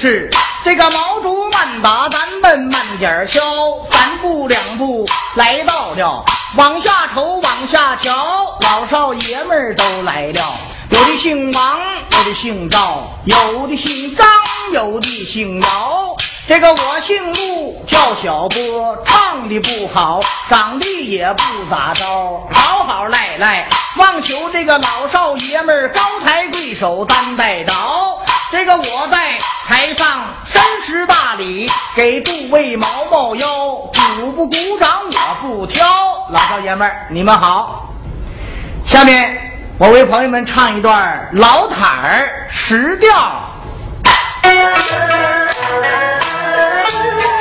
是这个毛竹慢打，咱们慢点敲，三步两步来到了，往下瞅，往下瞧，老少爷们儿都来了。有的姓王，有的姓赵，有的姓张，有的姓姚。这个我姓陆，叫小波，唱的不好，长得也不咋着，好好赖赖，望求这个老少爷们高抬贵手，担待着。这个我在台上深十大礼，给杜卫毛抱腰，鼓不鼓掌我不挑。老少爷们儿，你们好，下面。我为朋友们唱一段老坦儿实调。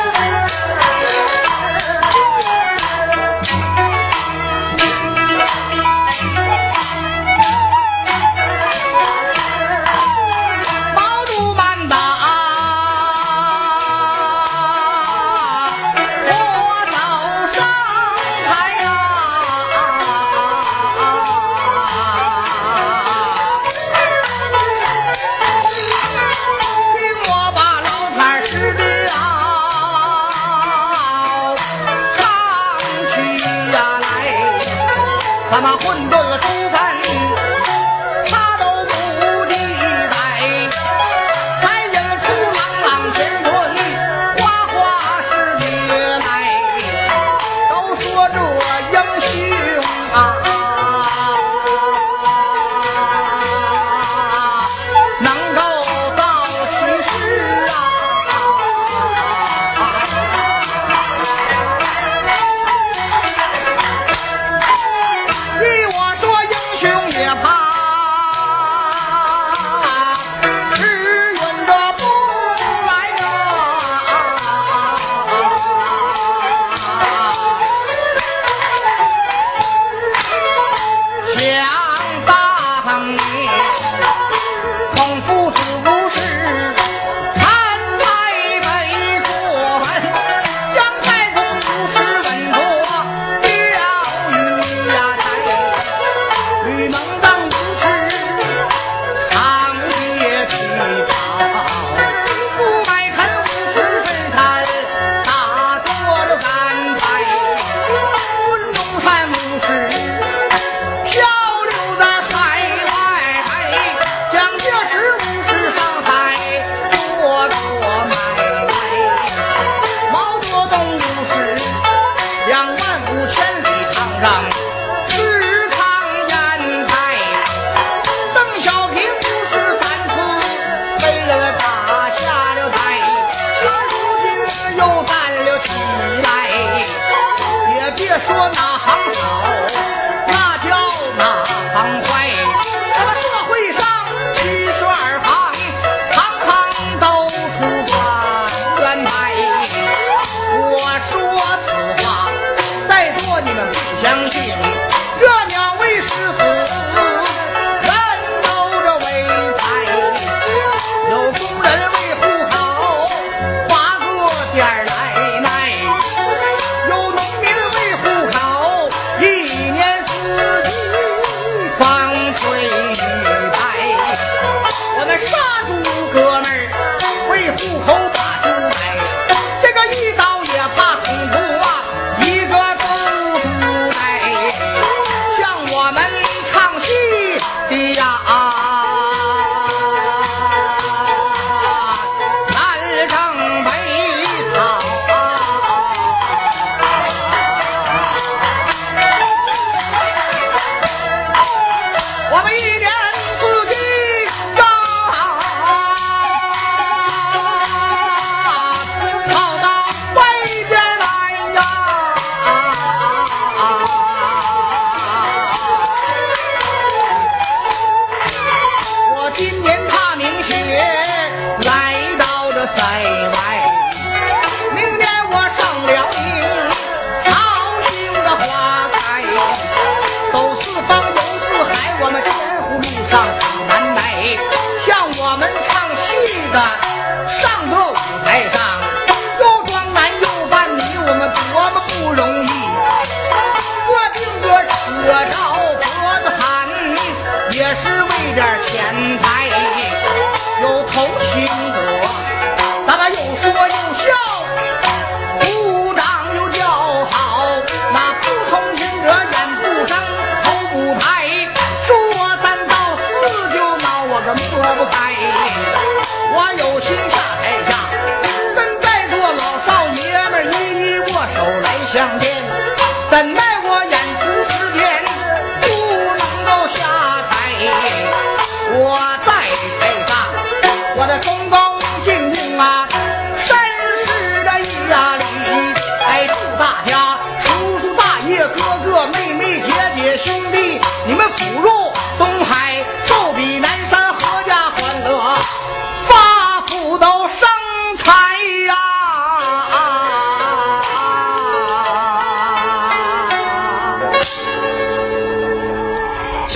也是为点钱财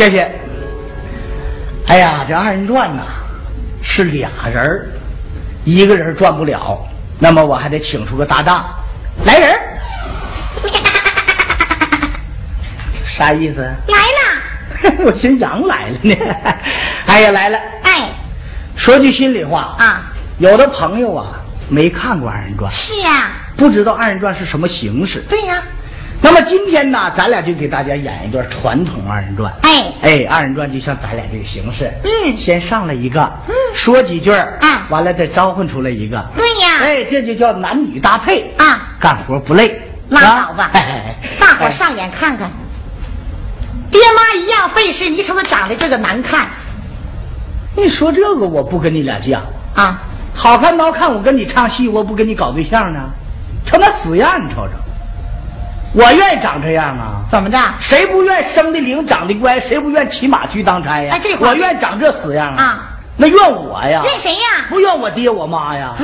谢谢。哎呀，这二人转呐是俩人儿一个人转不了，那么我还得请出个搭档，来人儿 啥意思？来了，我寻羊来了呢。哎呀，来了。哎，说句心里话啊，有的朋友啊没看过二人转，是啊，不知道二人转是什么形式。对呀、那么今天呢，咱俩就给大家演一段传统二人转。哎。哎，二人转就像咱俩这个形式，嗯。先上来一个，嗯。说几句儿，啊。完了再召唤出来一个，对呀、哎，这就叫男女搭配啊，干活不累，拉啊倒吧，哎大伙上眼看看，爹妈一样费事，你瞅他长得这个难看。你说这个我不跟你俩犟，啊！好看孬看，我跟你唱戏，我不跟你搞对象呢，瞅那死样，你瞅瞅，我愿意长这样啊。怎么的？谁不愿生的灵，长得乖？谁不愿骑马去当差呀？哎这话我愿长这死样啊！那怨我呀？怨谁呀不怨我爹我妈呀？啊，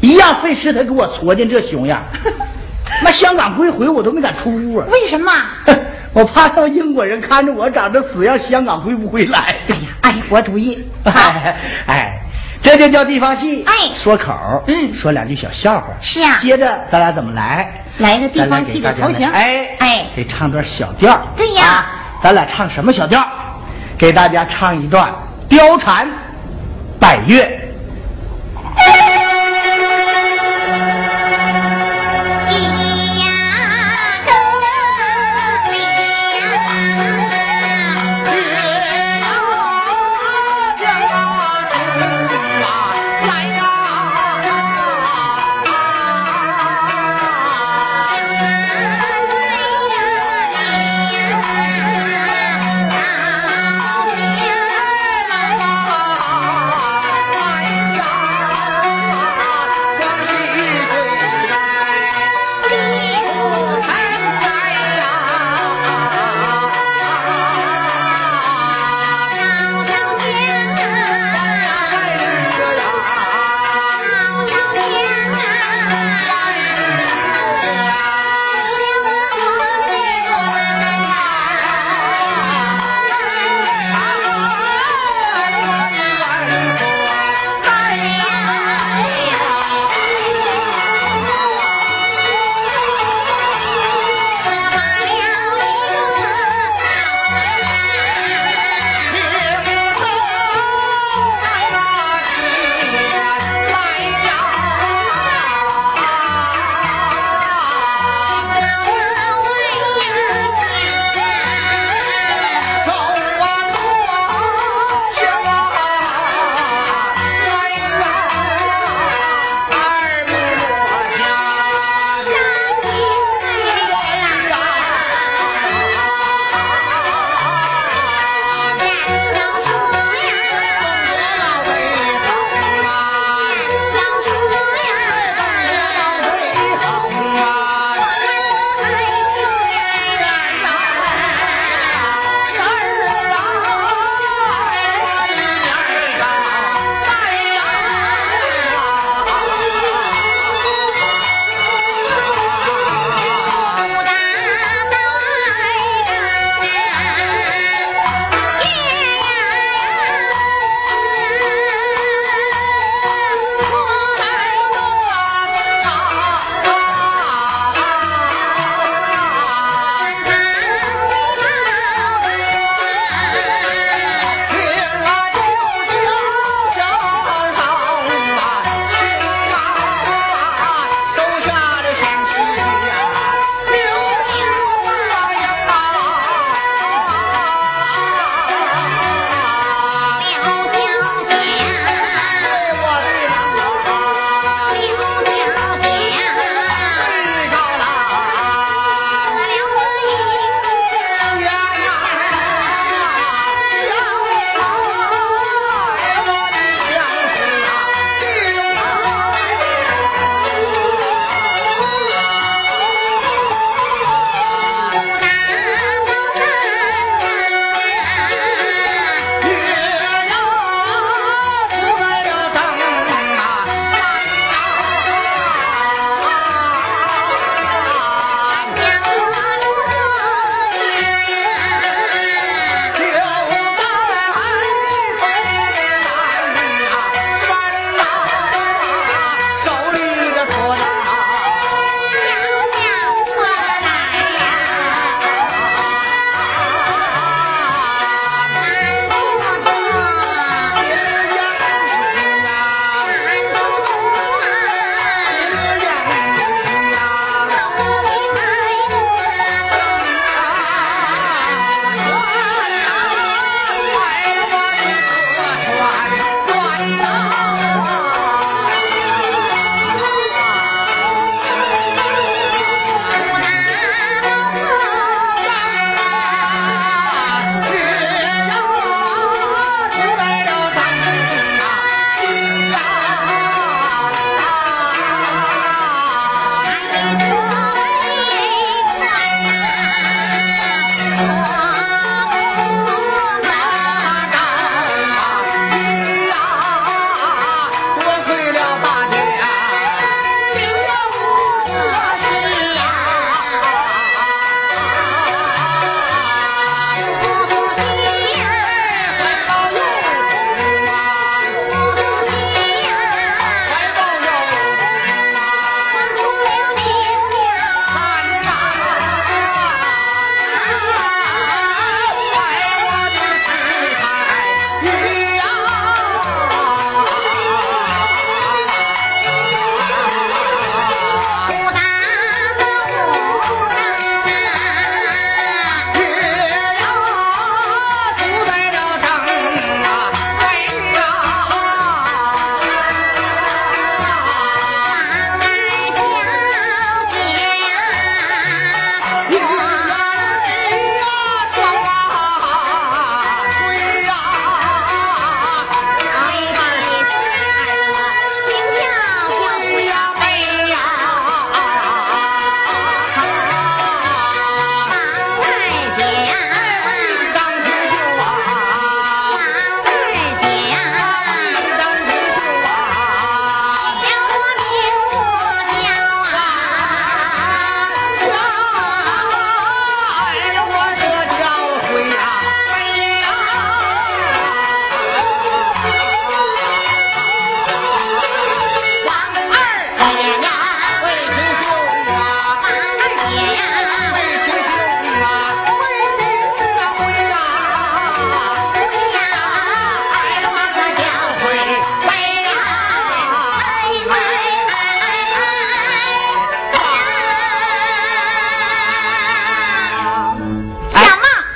一样费事，他给我搓进这熊样。那香港归回我都没敢出屋啊！为什么？我怕让英国人看着我长这死样，香港归不回来。哎呀，哎呀，我主意。好，哎哎，这就叫地方戏。哎说口嗯说两句小笑话。是啊接着咱俩怎么来？来个地方戏的头型哎哎得唱段小调。对呀啊咱俩唱什么小调？给大家唱一段貂蝉拜月。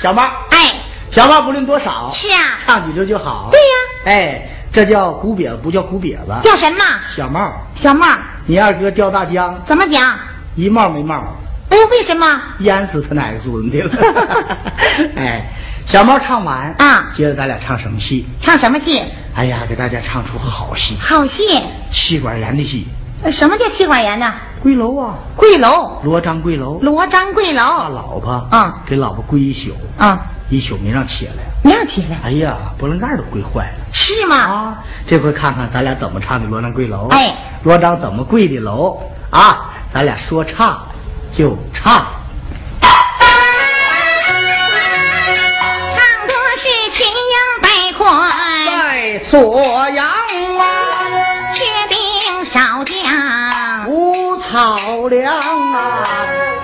小帽，哎，小帽不论多少，是啊，唱几句就好。对呀，哎，这叫鼓瘪子，不叫鼓瘪子。叫什么？小帽。小帽。你二哥掉大江，怎么讲？一帽没帽。哎，为什么？淹死他奶奶孙子了！哎，小猫唱完啊，接着咱俩唱什么戏？唱什么戏？哎呀，给大家唱出好戏。好戏。气管炎的戏。什么叫气管炎呢？跪楼啊！跪楼。罗章跪楼。罗章跪楼。他老婆啊，给老婆跪一宿啊，一宿没让起来。没让起来。哎呀，波棱盖都跪坏了。是吗？啊，这回看看咱俩怎么唱的罗章跪楼。哎，罗章怎么跪的楼啊？咱俩说唱就唱。锁阳啊，却草粮啊，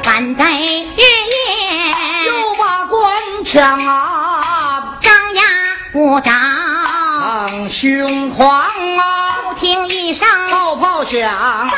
反贼日夜。又把官抢啊，张牙舞爪。凶狂啊，不听一声。炮炮响，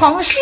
红杏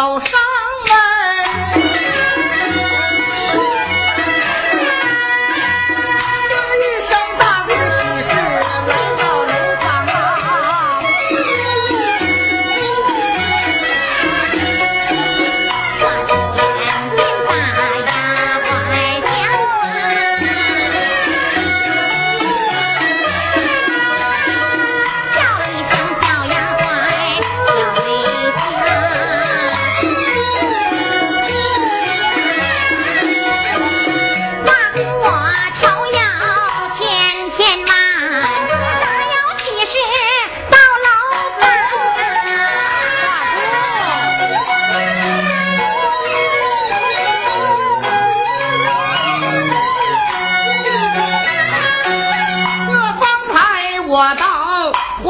高山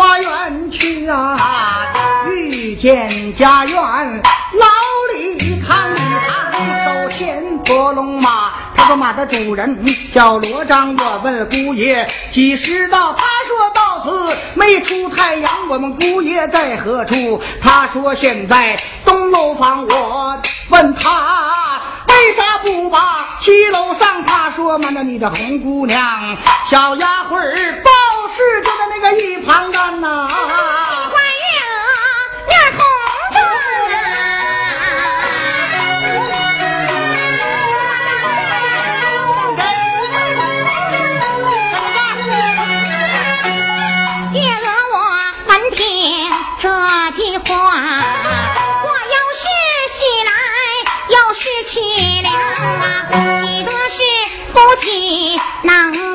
花园去啊，遇见家园老李看一看，手牵着龙马。他说马的主人叫罗章，我问姑爷几时到？他说到此没出太阳，我们姑爷在何处？他说现在东楼房，我问他。为啥不把七楼上？他说嘛，那你的红姑娘小丫鬟儿报事就在那个一旁干呐。花月娥面红妆。月娥我闻听这句话，我又是喜来又是凄凉啊，喜的是夫妻能、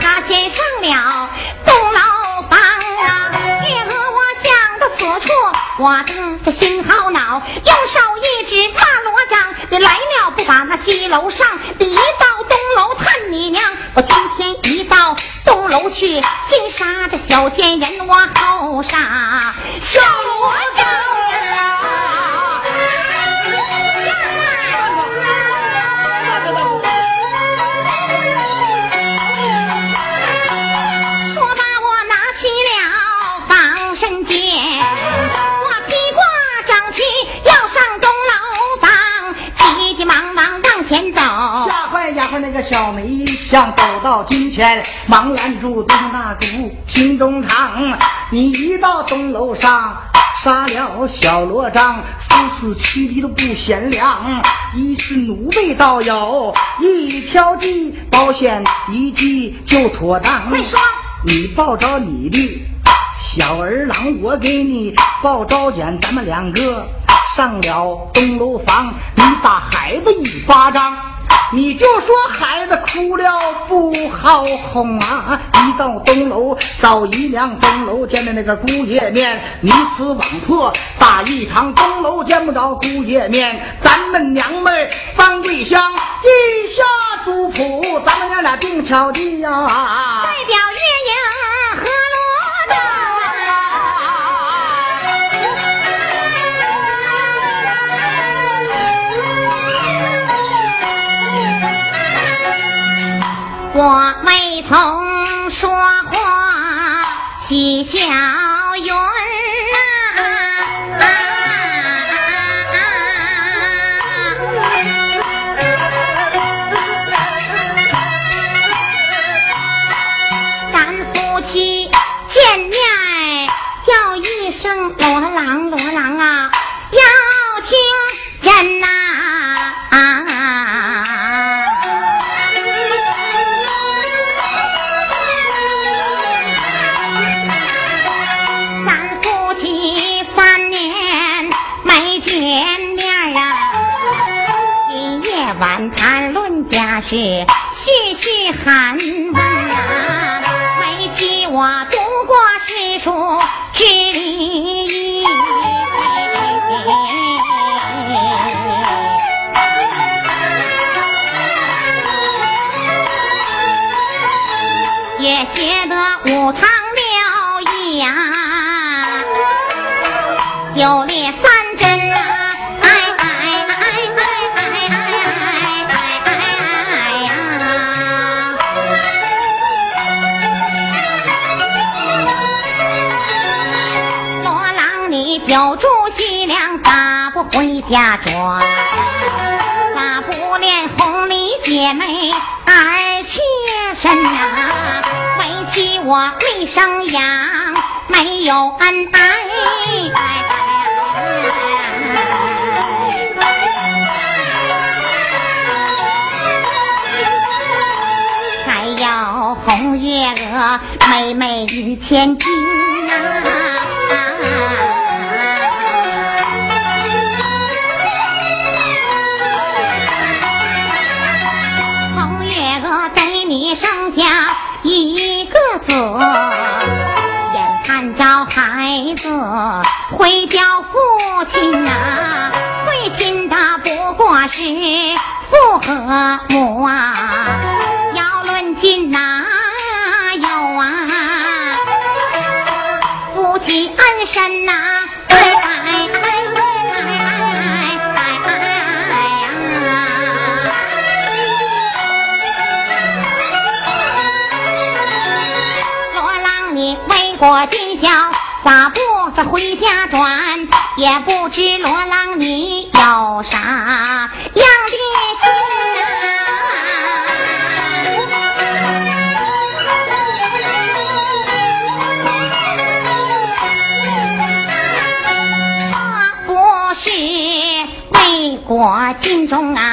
他先上了东牢房啊。月娥我想到此处，我的这心好恼，用手一指大罗章，你来了不把那西楼上，你一到东楼探你娘，我今天一到东楼去，先杀这小贱人，我后杀小罗章小梅香走到今天，忙拦住东大主心中长。你一到东楼上，杀了小罗章，夫死妻离都不贤良。一是奴婢倒有一条计，保险一计就妥当。快说，你抱着你的小儿郎，我给你报招简，咱们两个上了东楼房，你打孩子一巴掌。你就说孩子哭了不好哄啊！一到东楼找姨娘，东楼见的那个姑爷面，你死网破打一场，东楼见不着姑爷面，咱们娘们翻桂香，地下主仆，咱们娘俩定巧的呀！代表月影我没曾说话，喜笑云咱夫妻见面叫一声罗郎罗郎啊，要是句句寒问啊，没记我读过诗书之礼。也觉得武昌。呀，庄？咋不连红里姐妹儿妾身呐？为妻我没生养，没有恩爱。还要红月娥妹妹一千金和睦啊。要论亲哪有啊？夫妻恩深呐、哎哎哎哎哎哎哎！罗郎，你为国尽孝，咋不这回家转？也不知罗郎你有啥样心中啊。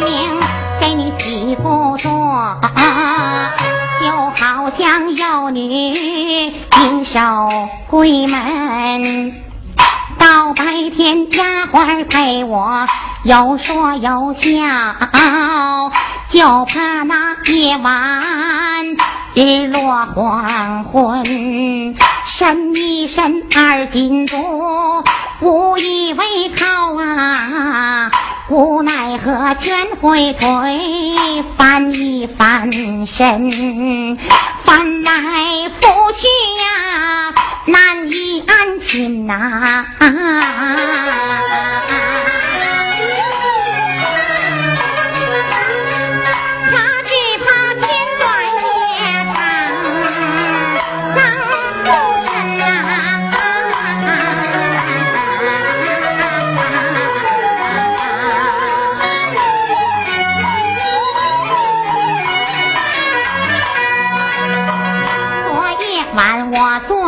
名给你媳妇做，就好像幼女迎守闺门。到白天丫鬟陪我有说有笑，就怕那夜晚日落黄昏，身一身二斤重，无以为靠啊！无奈何全回腿，翻一翻身，翻来覆去呀，难以安心呐。啊啊啊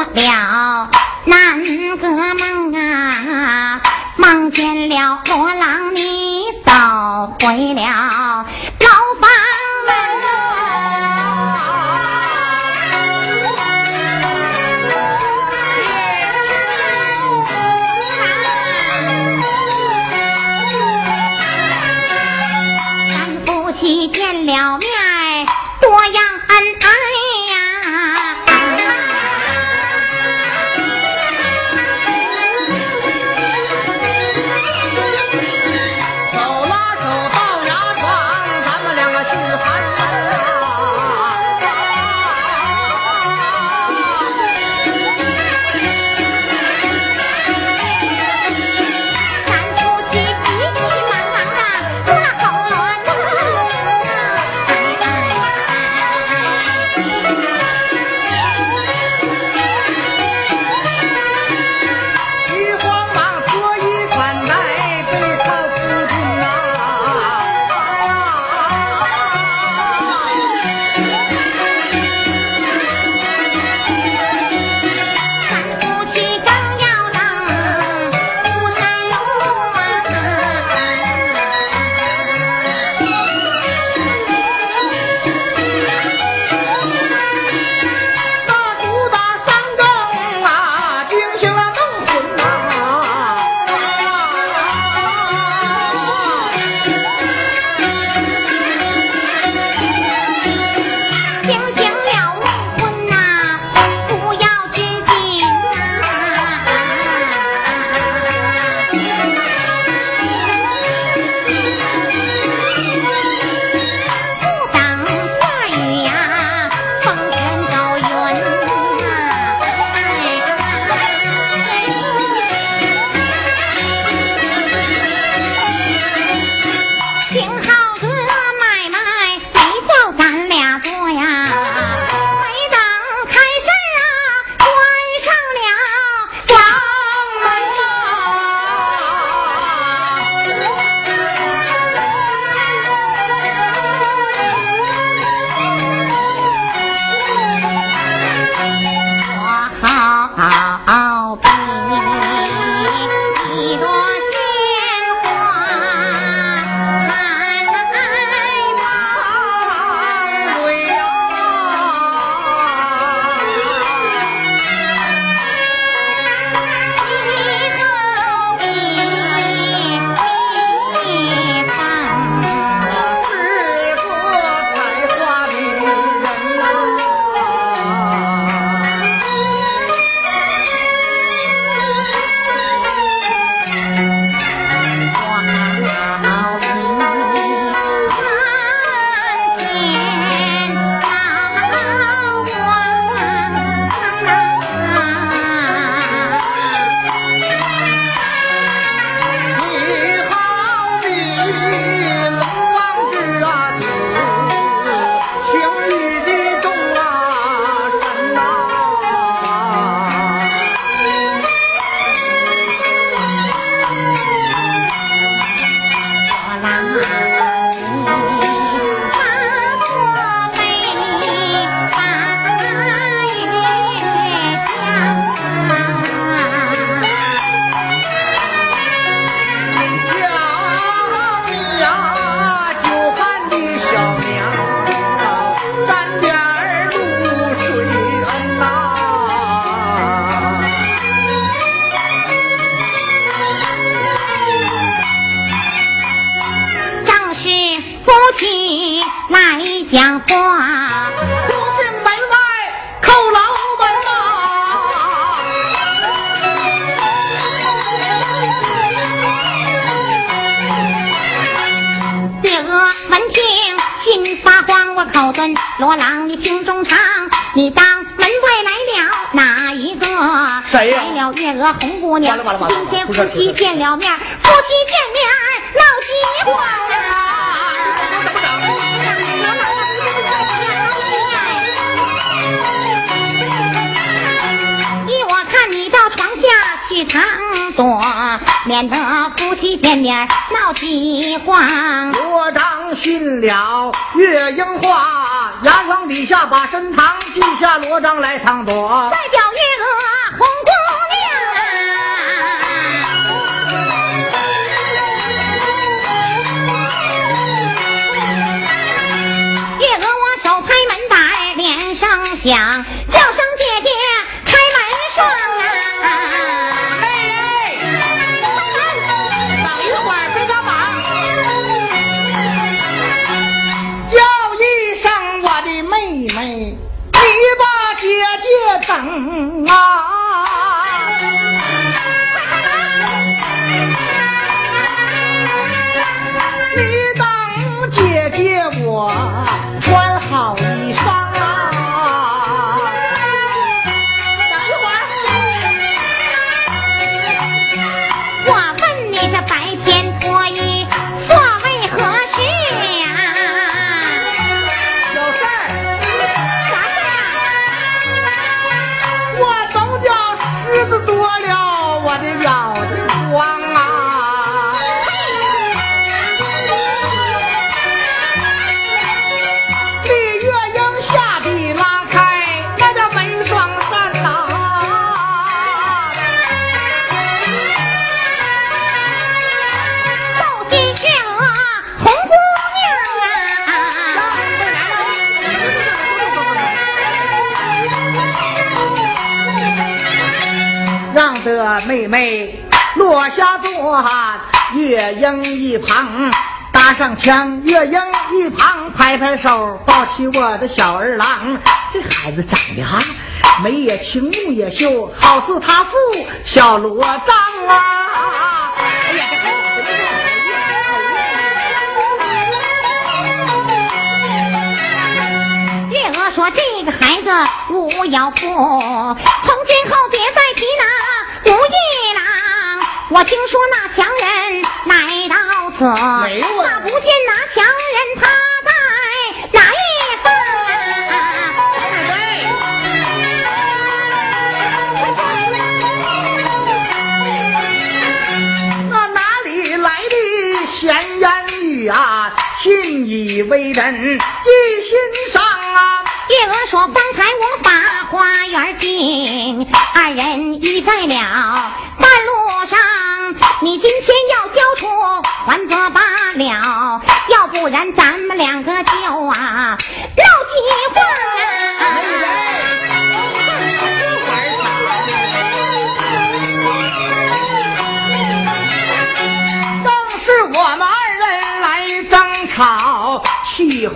了那个梦啊，梦见了罗郎你走回了牢房门。咱夫妻见了面，罗郎，你听中唱，你当门外来了哪一个？谁呀？来了月娥红姑娘。今天夫妻见了面，夫妻见面闹饥荒啊！依我看，你到床下去藏躲，免得夫妻见面闹饥荒。我当信了月英话，牙床底下把身藏，记下罗章来藏躲。再叫月娥红姑娘。月娥我手拍门板，连声响，搭上枪，月英一旁拍拍手，抱起我的小儿郎。这孩子长得哈，眉也清，目也秀，好似他父小罗章啊！月娥说：“这个孩子无有父，从今后别再提那武一郎。我听说那强人来到此，没问那不见那强人他在哪一方？那哪里来的闲言语啊？信以为真，记心上啊！月娥说：“方才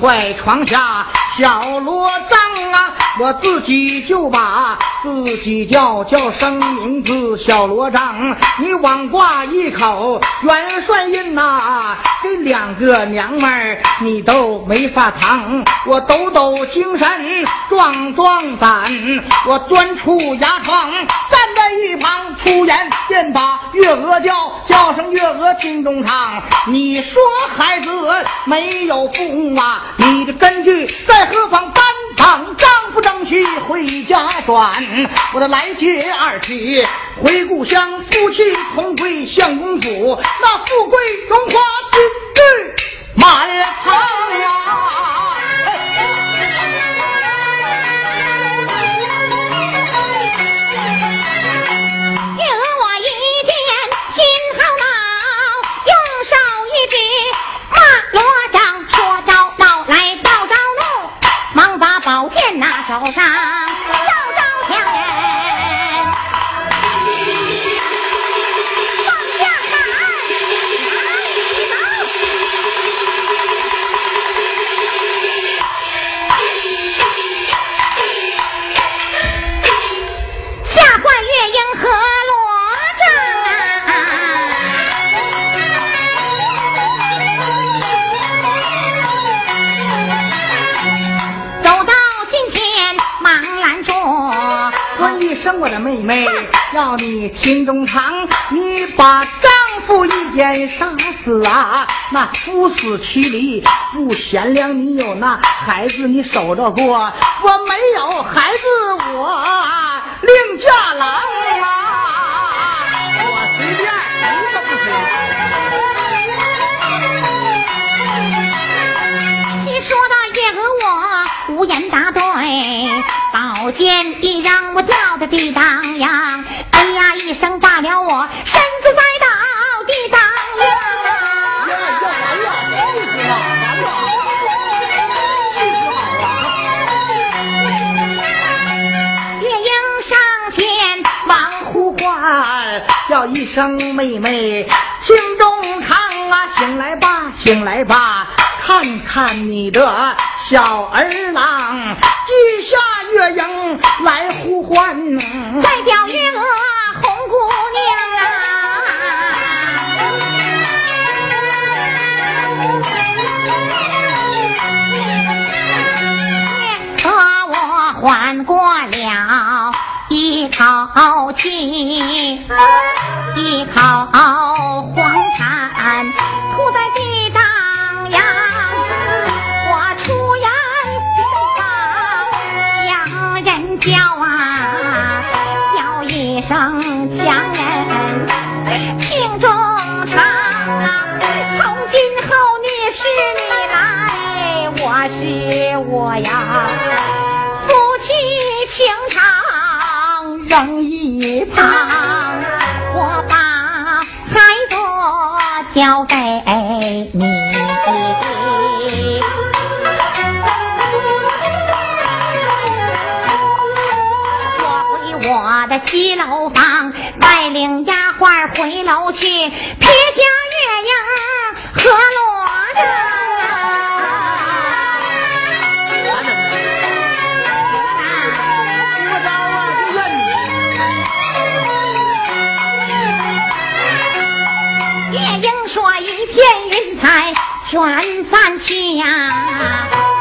怪床下小罗帐！我自己就把自己叫叫声名字小罗章，你枉挂一口元帅印呐、这两个娘们儿你都没法藏，我抖抖精神壮壮胆，我钻出牙床站在一旁出言便把月娥叫叫声月娥听中唱，你说孩子没有父母啊，你的根据在何方？单当丈夫争气回家转，我的来接二妻回故乡，夫妻同归相公府，那富贵荣华金玉满堂啊！剑拿手上，妹，要你听中藏，你把丈夫一剑杀死啊！那夫死妻离不贤良，你有那孩子你守着过，我没有孩子，我另嫁郎啊！我随便，你怎么你说到叶娥我无言答对，宝剑一让我掉在地当央，哎呀一声罢了我身子栽倒地当央。呀呀哎呀，气死了，完了，气死好了！月英上前忙呼唤，叫一声妹妹，听中唱啊，醒来吧，醒来吧，看看你的小儿郎，记下月英来呼唤。代表月娥红姑娘啊，和我缓过了一口气，一口黄痰叫啊，叫一声强人情中长。从今后你是你来，我是我呀，夫妻情长扔一旁，我把孩子交给带领丫鬟回楼去，撇下月英和罗章。多招啊，就怨你。月英说：“一片云彩全散去呀，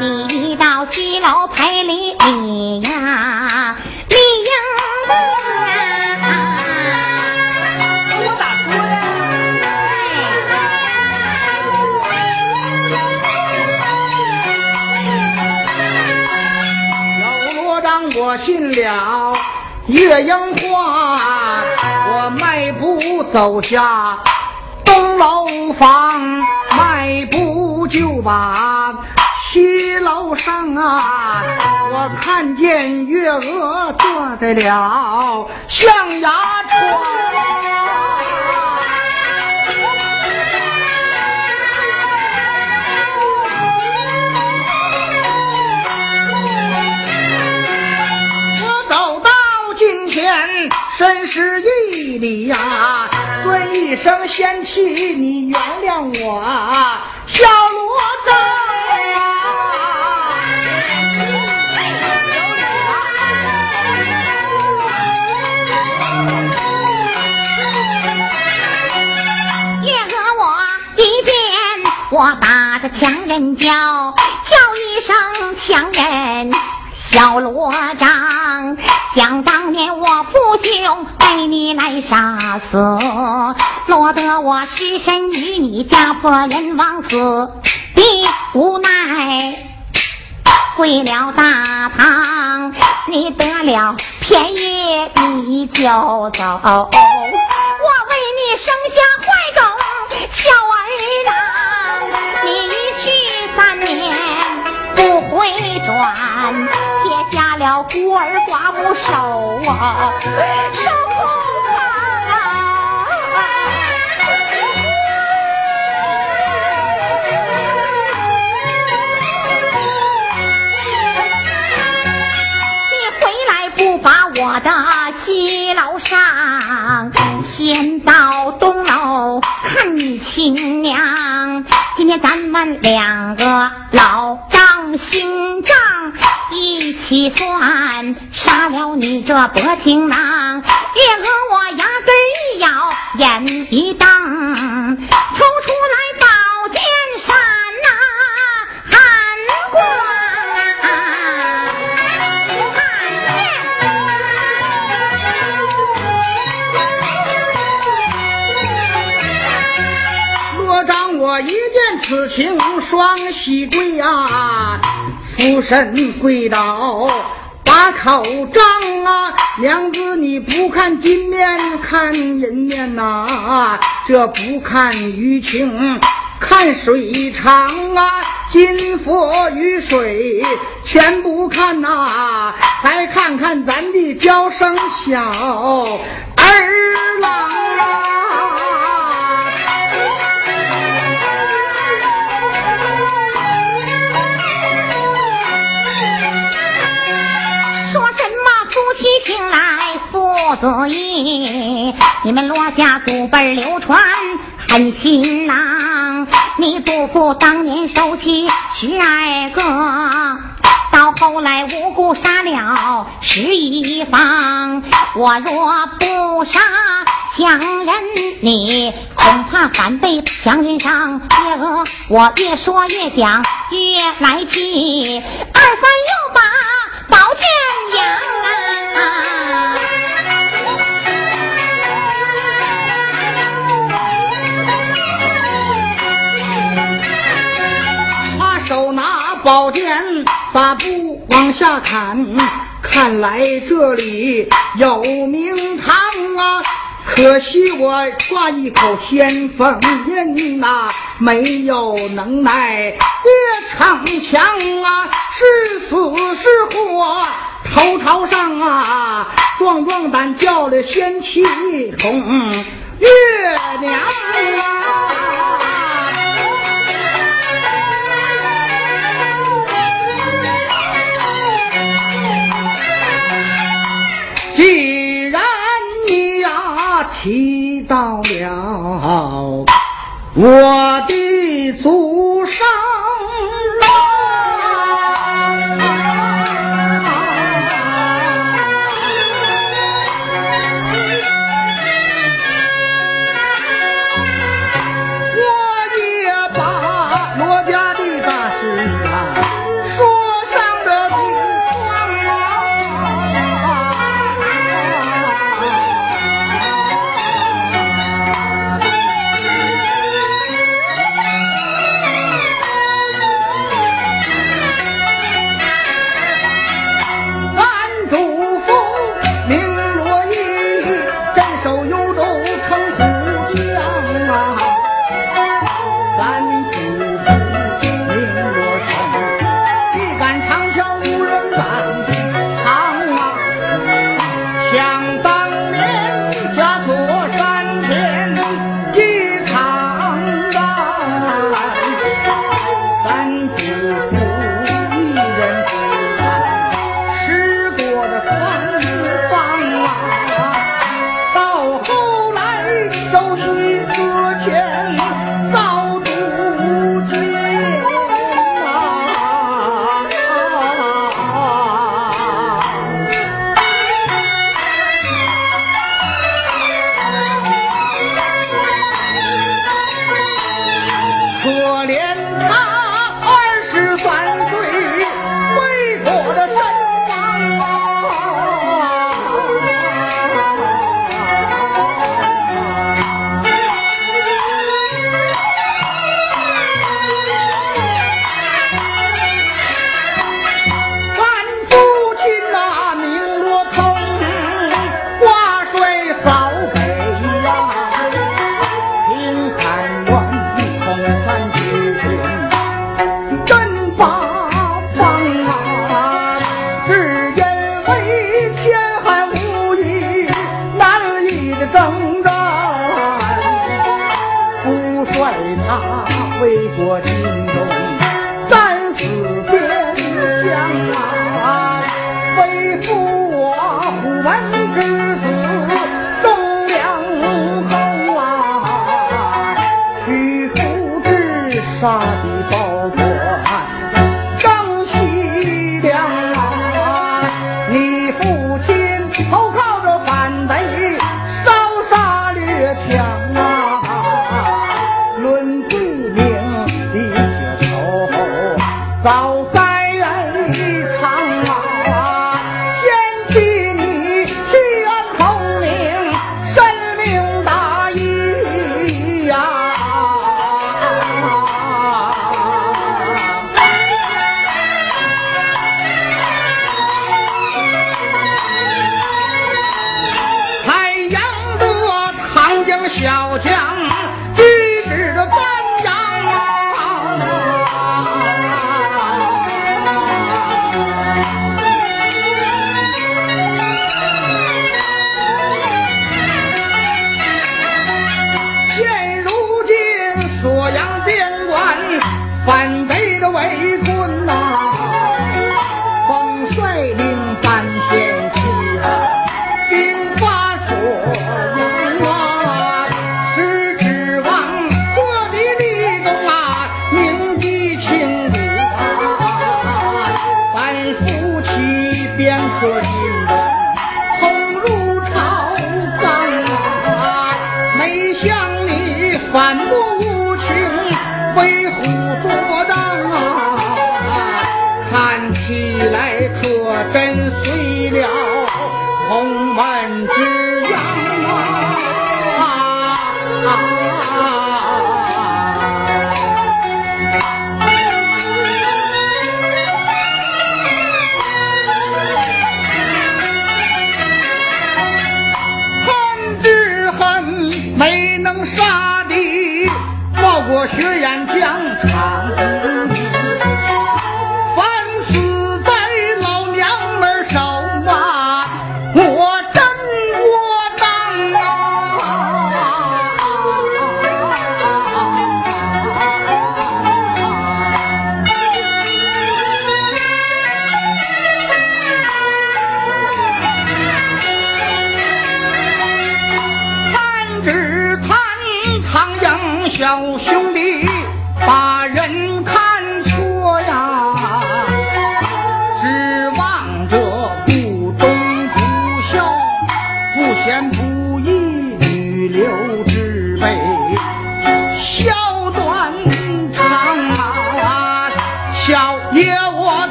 你到西楼陪礼月英话，我迈步走下东楼房，迈步就把西楼上啊，我看见月娥坐在了象牙床。深施一礼呀、尊一声贤妻，你原谅我，小罗章啊。月娥我一边我打着强人叫，叫一声强人小罗章。想当年我父兄你来杀死，落得我失身于你家破人亡死的无奈。归了大堂，你得了便宜你就走。我为你生下坏种小儿郎，你一去三年不回转，撇下了孤儿寡母手啊，我的西楼上，先到东楼看你亲娘。今天咱们两个老账新账一起算，杀了你这薄情郎，月娥我牙根一咬，眼一瞪，抽出来此情双膝跪呀，俯身跪倒，把口张啊，娘子你不看金面看银面呐，这不看鱼情看水长啊，金佛与水全不看呐，来看看咱的娇生小听来父子义，你们罗家祖辈流传很辛郎。你祖父当年收妻十二个，到后来无故杀了十一方。我若不杀强人，你恐怕反被强人上。越恶我越说越讲越来气，二三又把宝剑扬啊！手拿宝剑，把布往下砍。看来这里有名堂啊！可惜我挂一口先锋印呐、没有能耐越逞强啊！是死是活，头朝上啊！壮壮胆叫了仙气红月娘啊！既然你呀提到了我的祖上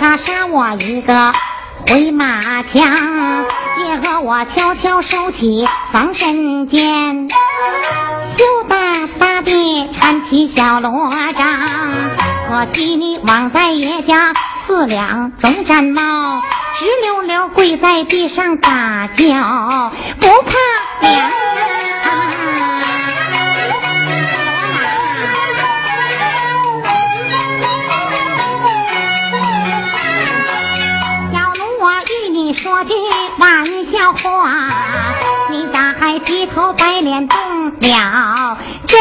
他杀我一个回马枪，也和我悄悄收起防身剑，羞答答地搀起小罗帐，我替你往在爷家四两龙毡帽，直溜溜跪在地上打叫，不怕娘。话你咋还低头白脸动了？真